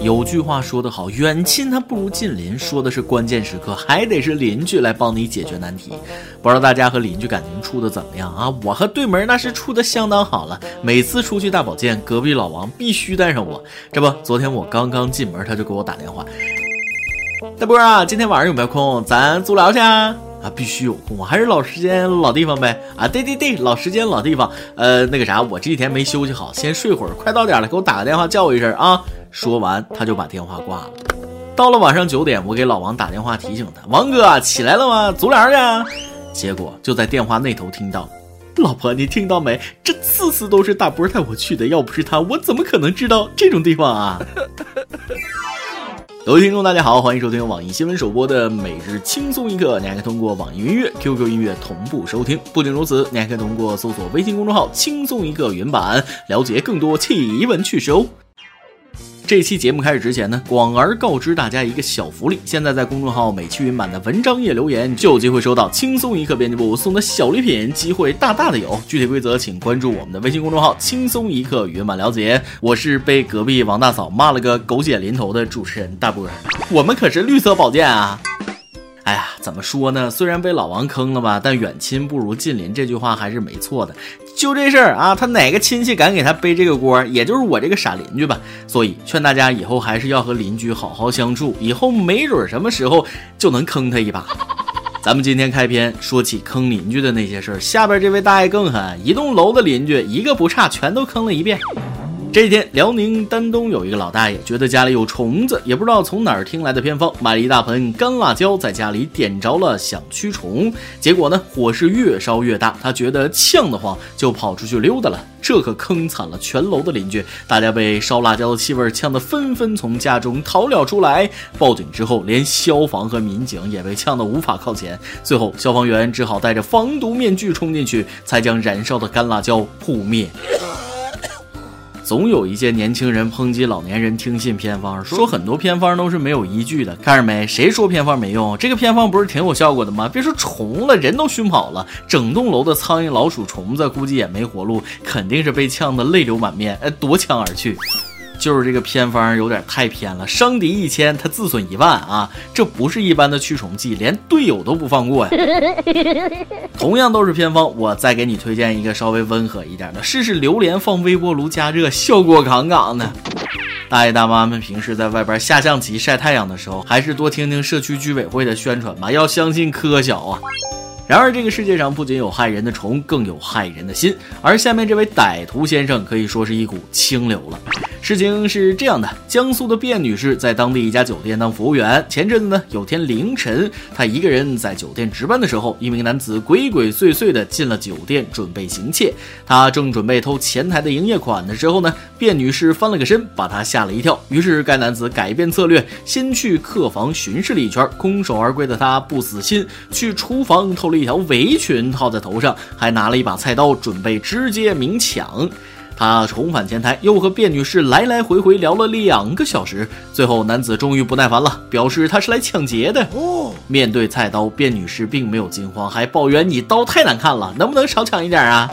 有句话说得好，远亲他不如近邻，说的是关键时刻还得是邻居来帮你解决难题。不知道大家和邻居感情处的怎么样啊？我和对门那是处的相当好了，每次出去大保健，隔壁老王必须带上我。这不，昨天我刚刚进门，他就给我打电话，大波啊，今天晚上有没有空？咱足疗去啊？啊，必须有空，我还是老时间老地方呗。啊，对对对，老时间老地方。呃，那个啥，我这几天没休息好，先睡会儿，快到点了，给我打个电话叫我一声啊。说完，他就把电话挂了。到了晚上九点，我给老王打电话提醒他：“王哥，起来了吗？足疗去。”结果就在电话那头听到：“老婆，你听到没？这次次都是大波带我去的，要不是他，我怎么可能知道这种地方啊？”各位听众，大家好，欢迎收听网易新闻首播的每日轻松一刻。你还可以通过网易云音乐、QQ 音乐同步收听。不仅如此，你还可以通过搜索微信公众号“轻松一刻”原版，了解更多奇闻趣事哦。这期节目开始之前呢，广而告知大家一个小福利：现在在公众号“美期云版”的文章页留言，就有机会收到轻松一刻编辑部送的小礼品，机会大大的有。具体规则请关注我们的微信公众号“轻松一刻云版”了解。我是被隔壁王大嫂骂了个狗血淋头的主持人大波，我们可是绿色宝剑啊！哎呀，怎么说呢？虽然被老王坑了吧，但远亲不如近邻这句话还是没错的。就这事儿啊，他哪个亲戚敢给他背这个锅？也就是我这个傻邻居吧。所以劝大家以后还是要和邻居好好相处，以后没准什么时候就能坑他一把。咱们今天开篇说起坑邻居的那些事儿，下边这位大爷更狠，一栋楼的邻居一个不差，全都坑了一遍。这几天，辽宁丹东有一个老大爷，觉得家里有虫子，也不知道从哪儿听来的偏方，买了一大盆干辣椒，在家里点着了，想驱虫。结果呢，火势越烧越大，他觉得呛得慌，就跑出去溜达了。这可坑惨了全楼的邻居，大家被烧辣椒的气味呛得纷纷从家中逃了出来。报警之后，连消防和民警也被呛得无法靠前。最后，消防员只好戴着防毒面具冲进去，才将燃烧的干辣椒扑灭。总有一些年轻人抨击老年人听信偏方，说很多偏方都是没有依据的。看着没？谁说偏方没用？这个偏方不是挺有效果的吗？别说虫了，人都熏跑了，整栋楼的苍蝇、老鼠、虫子估计也没活路，肯定是被呛得泪流满面，哎，夺枪而去。就是这个偏方有点太偏了，伤敌一千，他自损一万啊！这不是一般的驱虫剂，连队友都不放过呀。同样都是偏方，我再给你推荐一个稍微温和一点的，试试榴莲放微波炉加热，效果杠杠的。大爷大妈们平时在外边下象棋、晒太阳的时候，还是多听听社区居委会的宣传吧，要相信科学啊。然而，这个世界上不仅有害人的虫，更有害人的心。而下面这位歹徒先生可以说是一股清流了。事情是这样的，江苏的卞女士在当地一家酒店当服务员。前阵子呢，有天凌晨，她一个人在酒店值班的时候，一名男子鬼鬼祟祟的进了酒店，准备行窃。他正准备偷前台的营业款的时候呢，卞女士翻了个身，把他吓了一跳。于是该男子改变策略，先去客房巡视了一圈，空手而归的他不死心，去厨房偷了一条围裙套在头上，还拿了一把菜刀，准备直接明抢。他重返前台，又和卞女士来来回回聊了两个小时。最后，男子终于不耐烦了，表示他是来抢劫的。面对菜刀，卞女士并没有惊慌，还抱怨：“你刀太难看了，能不能少抢一点啊？”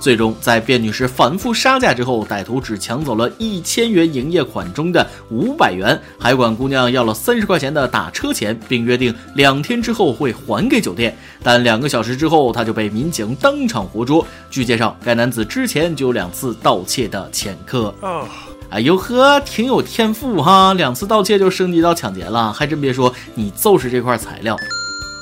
最终，在卞女士反复杀价之后，歹徒只抢走了一千元营业款中的五百元，还管姑娘要了三十块钱的打车钱，并约定两天之后会还给酒店。但两个小时之后，他就被民警当场活捉。据介绍，该男子之前就有两次盗窃的前科。哎呦呵，挺有天赋哈，两次盗窃就升级到抢劫了，还真别说，你就是这块材料。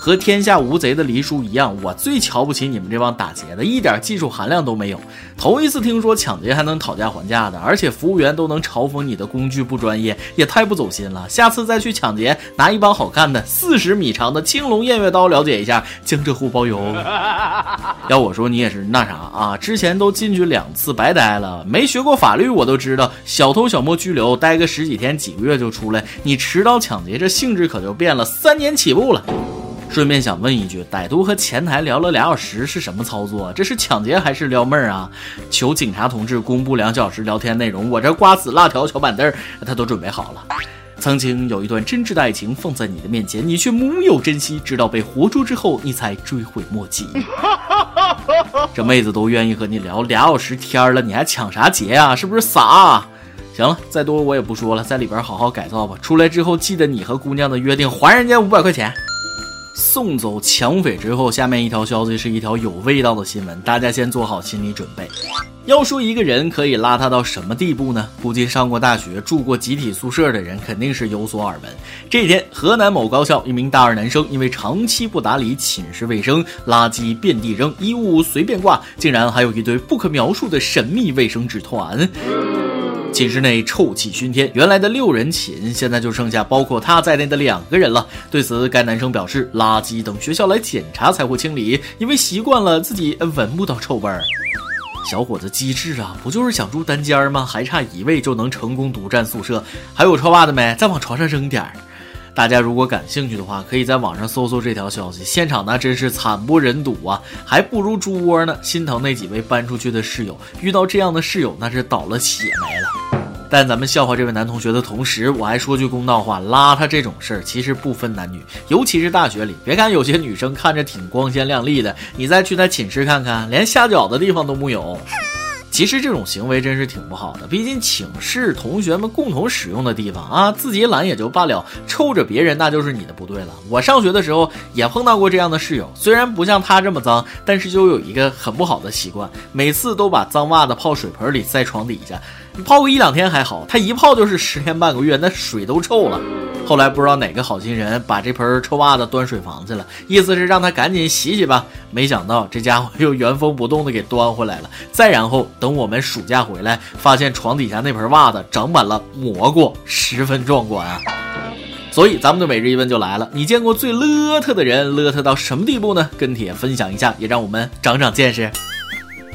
和天下无贼的黎叔一样，我最瞧不起你们这帮打劫的，一点技术含量都没有。头一次听说抢劫还能讨价还价的，而且服务员都能嘲讽你的工具不专业，也太不走心了。下次再去抢劫，拿一把好看的四十米长的青龙偃月刀了解一下，江浙沪包邮。要我说，你也是那啥啊？之前都进去两次，白待了。没学过法律，我都知道，小偷小摸拘留，待个十几天几个月就出来。你持刀抢劫，这性质可就变了，三年起步了。顺便想问一句，歹徒和前台聊了俩小时是什么操作？这是抢劫还是撩妹儿啊？求警察同志公布两小时聊天内容，我这瓜子、辣条、小板凳他都准备好了。曾经有一段真挚的爱情放在你的面前，你却没有珍惜，直到被活捉之后，你才追悔莫及。这妹子都愿意和你聊俩小时天了，你还抢啥劫啊？是不是傻？行了，再多我也不说了，在里边好好改造吧。出来之后记得你和姑娘的约定，还人家五百块钱。送走抢匪之后，下面一条消息是一条有味道的新闻，大家先做好心理准备。要说一个人可以邋遢到什么地步呢？估计上过大学、住过集体宿舍的人肯定是有所耳闻。这天，河南某高校一名大二男生因为长期不打理寝室卫生，垃圾遍地扔，衣物随便挂，竟然还有一堆不可描述的神秘卫生纸团。寝室内臭气熏天，原来的六人寝现在就剩下包括他在内的两个人了。对此，该男生表示，垃圾等学校来检查才会清理，因为习惯了自己闻不到臭味儿。小伙子机智啊，不就是想住单间吗？还差一位就能成功独占宿舍。还有臭袜子没？再往床上扔点儿。大家如果感兴趣的话，可以在网上搜搜这条消息。现场那真是惨不忍睹啊，还不如猪窝呢。心疼那几位搬出去的室友，遇到这样的室友那是倒了血霉了。但咱们笑话这位男同学的同时，我还说句公道话：邋遢这种事儿其实不分男女，尤其是大学里。别看有些女生看着挺光鲜亮丽的，你再去她寝室看看，连下脚的地方都木有。其实这种行为真是挺不好的，毕竟寝室同学们共同使用的地方啊，自己懒也就罢了，臭着别人那就是你的不对了。我上学的时候也碰到过这样的室友，虽然不像他这么脏，但是就有一个很不好的习惯，每次都把脏袜子泡水盆里塞床底下，泡个一两天还好，他一泡就是十天半个月，那水都臭了。后来不知道哪个好心人把这盆臭袜子端水房去了，意思是让他赶紧洗洗吧。没想到这家伙又原封不动的给端回来了。再然后等我们暑假回来，发现床底下那盆袜子长满了蘑菇，十分壮观啊！所以咱们的每日一问就来了：你见过最邋遢的人邋遢到什么地步呢？跟帖分享一下，也让我们长长见识。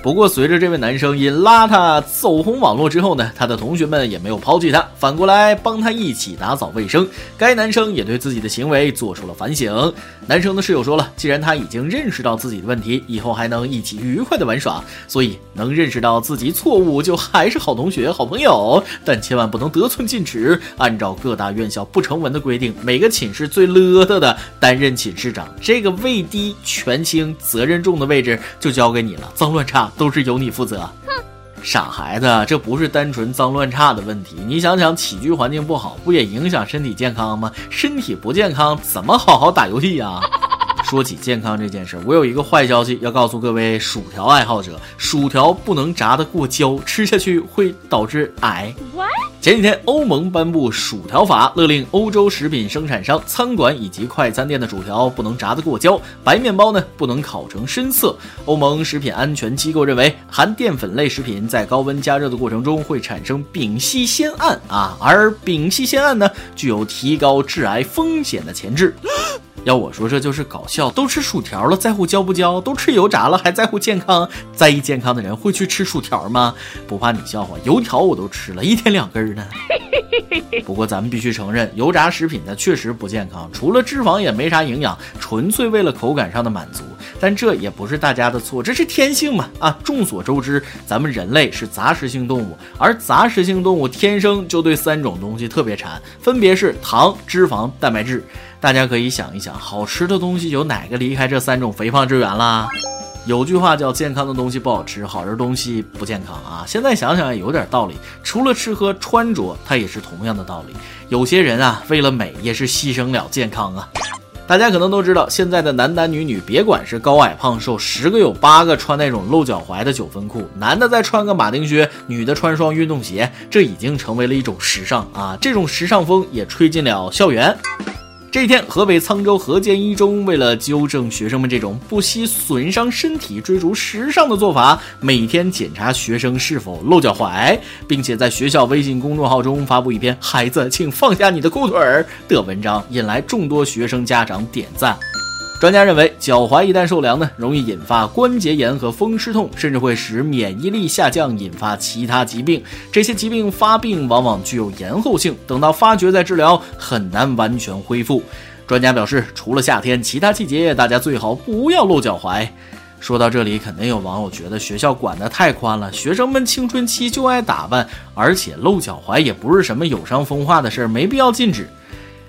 不过，随着这位男生因邋遢走红网络之后呢，他的同学们也没有抛弃他，反过来帮他一起打扫卫生。该男生也对自己的行为做出了反省。男生的室友说了，既然他已经认识到自己的问题，以后还能一起愉快的玩耍，所以能认识到自己错误，就还是好同学、好朋友。但千万不能得寸进尺，按照各大院校不成文的规定，每个寝室最邋遢的担任寝室长，这个位低权轻、责任重的位置就交给你了，脏乱差。都是由你负责，哼，傻孩子，这不是单纯脏乱差的问题。你想想，起居环境不好，不也影响身体健康吗？身体不健康，怎么好好打游戏呀？说起健康这件事，我有一个坏消息要告诉各位薯条爱好者：薯条不能炸得过焦，吃下去会导致癌。前几天，欧盟颁布薯条法，勒令欧洲食品生产商、餐馆以及快餐店的薯条不能炸得过焦，白面包呢不能烤成深色。欧盟食品安全机构认为，含淀粉类食品在高温加热的过程中会产生丙烯酰胺啊，而丙烯酰胺呢具有提高致癌风险的前置。要我说，这就是搞笑。都吃薯条了，在乎焦不焦？都吃油炸了，还在乎健康？在意健康的人会去吃薯条吗？不怕你笑话，油条我都吃了一天两根呢。不过咱们必须承认，油炸食品呢确实不健康，除了脂肪也没啥营养，纯粹为了口感上的满足。但这也不是大家的错，这是天性嘛啊！众所周知，咱们人类是杂食性动物，而杂食性动物天生就对三种东西特别馋，分别是糖、脂肪、蛋白质。大家可以想一想，好吃的东西有哪个离开这三种肥胖之源啦？有句话叫“健康的东西不好吃，好吃的东西不健康”啊。现在想想也有点道理。除了吃喝穿着，它也是同样的道理。有些人啊，为了美也是牺牲了健康啊。大家可能都知道，现在的男男女女，别管是高矮胖瘦，十个有八个穿那种露脚踝的九分裤，男的再穿个马丁靴，女的穿双运动鞋，这已经成为了一种时尚啊。这种时尚风也吹进了校园。这一天，河北沧州河间一中为了纠正学生们这种不惜损伤身体追逐时尚的做法，每天检查学生是否露脚踝，并且在学校微信公众号中发布一篇“孩子，请放下你的裤腿儿”的文章，引来众多学生家长点赞。专家认为，脚踝一旦受凉呢，容易引发关节炎和风湿痛，甚至会使免疫力下降，引发其他疾病。这些疾病发病往往具有延后性，等到发觉再治疗，很难完全恢复。专家表示，除了夏天，其他季节大家最好不要露脚踝。说到这里，肯定有网友觉得学校管得太宽了，学生们青春期就爱打扮，而且露脚踝也不是什么有伤风化的事儿，没必要禁止。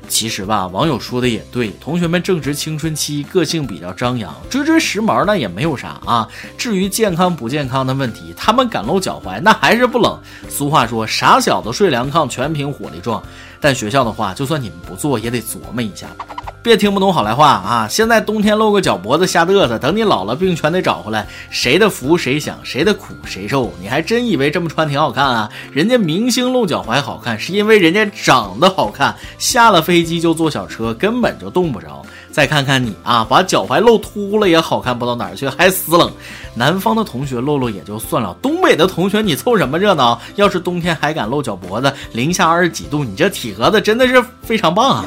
其实吧，网友说的也对，同学们正值青春期，个性比较张扬，追追时髦那也没有啥啊。至于健康不健康的问题，他们敢露脚踝，那还是不冷。俗话说，傻小子睡凉炕，全凭火力壮。但学校的话，就算你们不做，也得琢磨一下。别听不懂好赖话啊！现在冬天露个脚脖子瞎嘚瑟，等你老了病全得找回来，谁的福谁享，谁的苦谁受？你还真以为这么穿挺好看啊？人家明星露脚踝好看，是因为人家长得好看，下了飞机就坐小车，根本就冻不着。再看看你啊，把脚踝露秃了也好看不到哪儿去，还死冷。南方的同学露露也就算了，东北的同学你凑什么热闹？要是冬天还敢露脚脖子，零下二十几度，你这体格子真的是非常棒啊！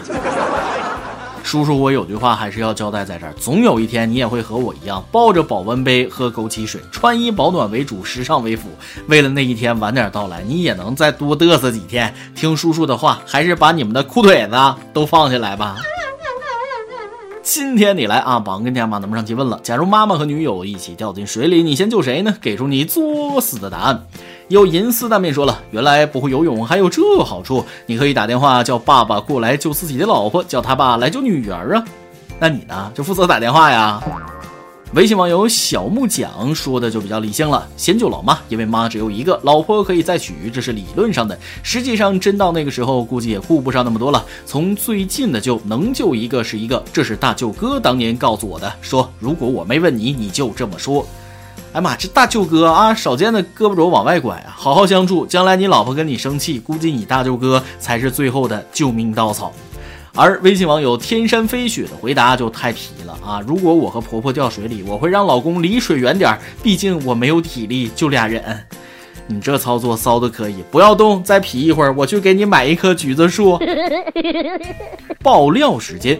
叔叔，我有句话还是要交代在这儿，总有一天你也会和我一样，抱着保温杯喝枸杞水，穿衣保暖为主，时尚为辅。为了那一天晚点到来，你也能再多嘚瑟几天。听叔叔的话，还是把你们的裤腿子都放下来吧。今天你来啊，榜跟家妈能不上提问了。假如妈妈和女友一起掉进水里，你先救谁呢？给出你作死的答案。有银丝大面说了，原来不会游泳还有这好处，你可以打电话叫爸爸过来救自己的老婆，叫他爸来救女儿啊。那你呢？就负责打电话呀。微信网友小木匠说的就比较理性了，先救老妈，因为妈只有一个，老婆可以再娶，这是理论上的。实际上真到那个时候，估计也顾不上那么多了。从最近的救，能救一个是一个，这是大舅哥当年告诉我的，说如果我没问你，你就这么说。哎妈，这大舅哥啊，少见的胳膊肘往外拐啊，好好相处，将来你老婆跟你生气，估计你大舅哥才是最后的救命稻草。而微信网友天山飞雪的回答就太皮了啊！如果我和婆婆掉水里，我会让老公离水远点，毕竟我没有体力就俩人。你这操作骚的可以，不要动，再皮一会儿，我去给你买一棵橘子树。爆料时间。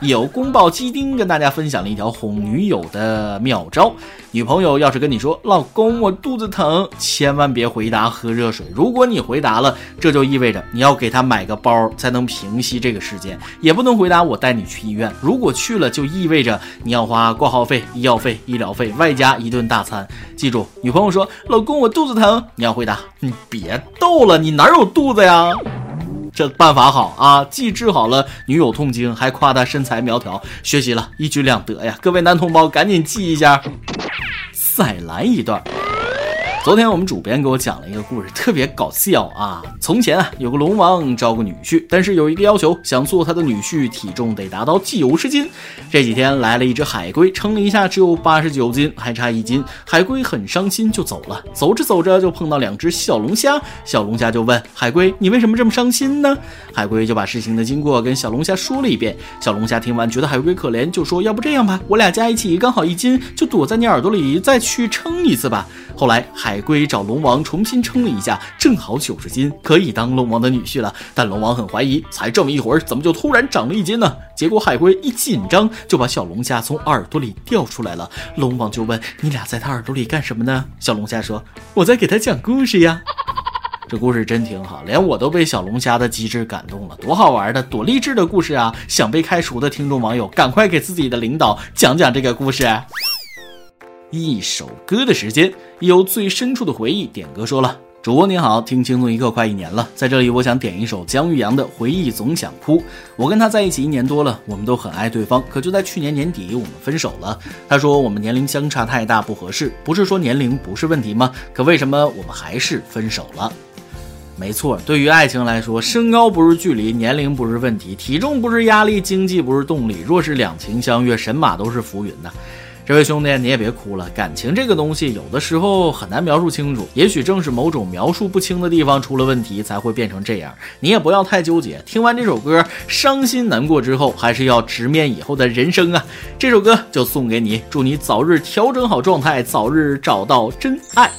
有宫爆鸡丁跟大家分享了一条哄女友的妙招。女朋友要是跟你说“老公，我肚子疼”，千万别回答喝热水。如果你回答了，这就意味着你要给她买个包才能平息这个事件。也不能回答我带你去医院。如果去了，就意味着你要花挂号费、医药费、医疗费，外加一顿大餐。记住，女朋友说“老公，我肚子疼”，你要回答：“你别逗了，你哪有肚子呀？”这办法好啊，既治好了女友痛经，还夸她身材苗条，学习了一举两得呀！各位男同胞，赶紧记一下，再来一段。昨天我们主编给我讲了一个故事，特别搞笑啊！从前啊，有个龙王招个女婿，但是有一个要求，想做他的女婿，体重得达到九十斤。这几天来了一只海龟，称了一下，只有八十九斤，还差一斤。海龟很伤心，就走了。走着走着，就碰到两只小龙虾。小龙虾就问海龟：“你为什么这么伤心呢？”海龟就把事情的经过跟小龙虾说了一遍。小龙虾听完，觉得海龟可怜，就说：“要不这样吧，我俩加一起刚好一斤，就躲在你耳朵里，再去称一次吧。”后来海。海龟找龙王重新称了一下，正好九十斤，可以当龙王的女婿了。但龙王很怀疑，才这么一会儿，怎么就突然长了一斤呢？结果海龟一紧张，就把小龙虾从耳朵里掉出来了。龙王就问：“你俩在他耳朵里干什么呢？”小龙虾说：“我在给他讲故事呀。”这故事真挺好，连我都被小龙虾的机智感动了。多好玩的，多励志的故事啊！想被开除的听众网友，赶快给自己的领导讲讲这个故事。一首歌的时间，有最深处的回忆。点歌说了，主播您好，听轻松一刻快一年了，在这里我想点一首姜育阳的《回忆总想哭》。我跟他在一起一年多了，我们都很爱对方，可就在去年年底，我们分手了。他说我们年龄相差太大，不合适。不是说年龄不是问题吗？可为什么我们还是分手了？没错，对于爱情来说，身高不是距离，年龄不是问题，体重不是压力，经济不是动力。若是两情相悦，神马都是浮云呐。这位兄弟，你也别哭了。感情这个东西，有的时候很难描述清楚。也许正是某种描述不清的地方出了问题，才会变成这样。你也不要太纠结。听完这首歌，伤心难过之后，还是要直面以后的人生啊！这首歌就送给你，祝你早日调整好状态，早日找到真爱。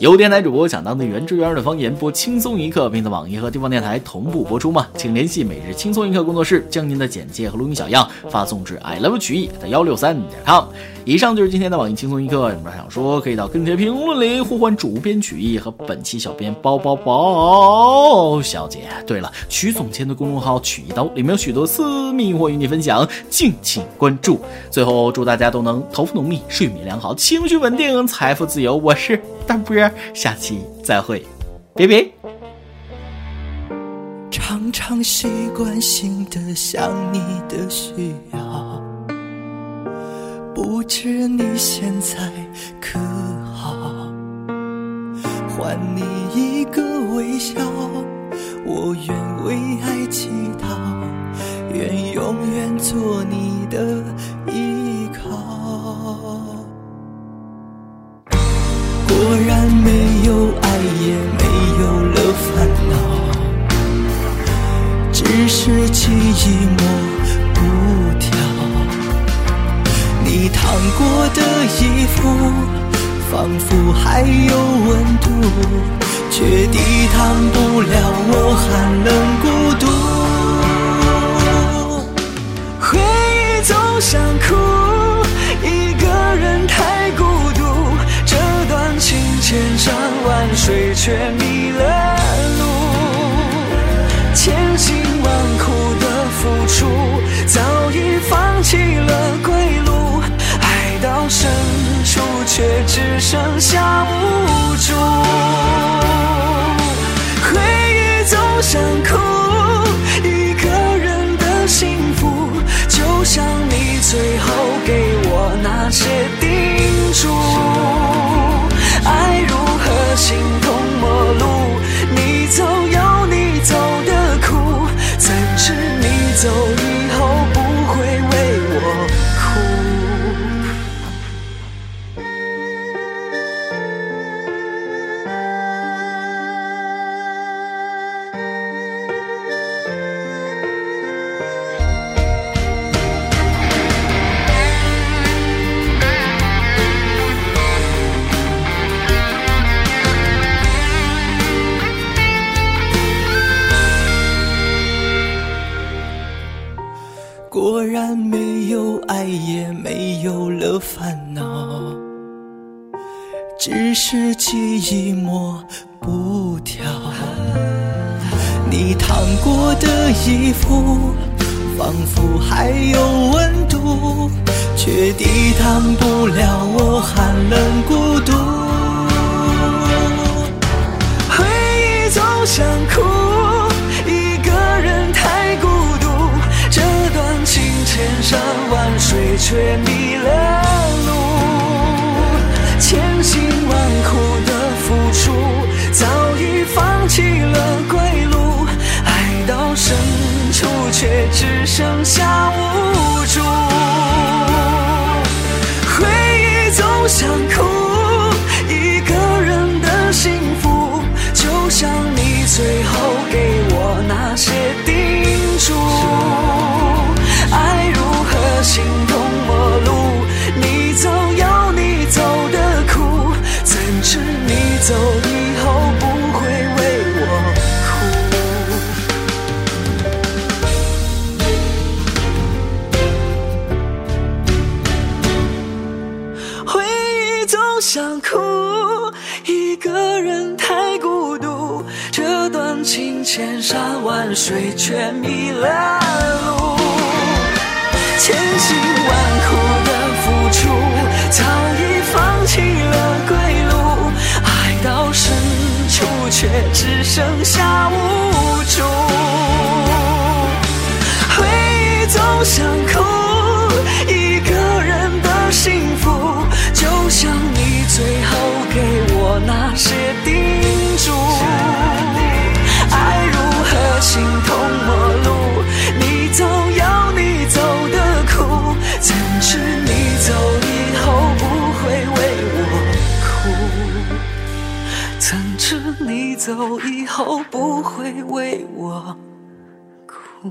有电台主播想当地原汁原味的方言播轻松一刻，并在网易和地方电台同步播出吗？请联系每日轻松一刻工作室，将您的简介和录音小样发送至 i love 曲艺的幺六三点 com。以上就是今天的网易轻松一刻，有什么想说可以到跟帖评论里呼唤主编曲艺和本期小编包包包小姐。对了，曲总监的公众号曲一刀里面有许多私密货与你分享，敬请关注。最后祝大家都能头发浓密、睡眠良好、情绪稳定、财富自由。我是。大波，下期再会，别别。常。常习惯性的想你的需要，不知你现在可好？还你一个微笑，我愿为爱祈祷，愿永远做你的依靠。果然没有爱，也没有了烦恼。只是记忆抹仿佛还有温度，却抵挡不了我寒冷孤独。回忆总想哭，一个人太孤独，这段情千山万水却迷却只剩下无助。果然没有爱，也没有了烦恼，只是记忆抹不掉。你烫过的衣服，仿佛还有温度，却抵挡不了我寒冷孤独。回忆总想哭，千山万水，却迷了水，却迷了路。千辛万苦的付出，早已放弃了归路。爱到深处，却只剩下无助。回忆总想以后不会为我哭？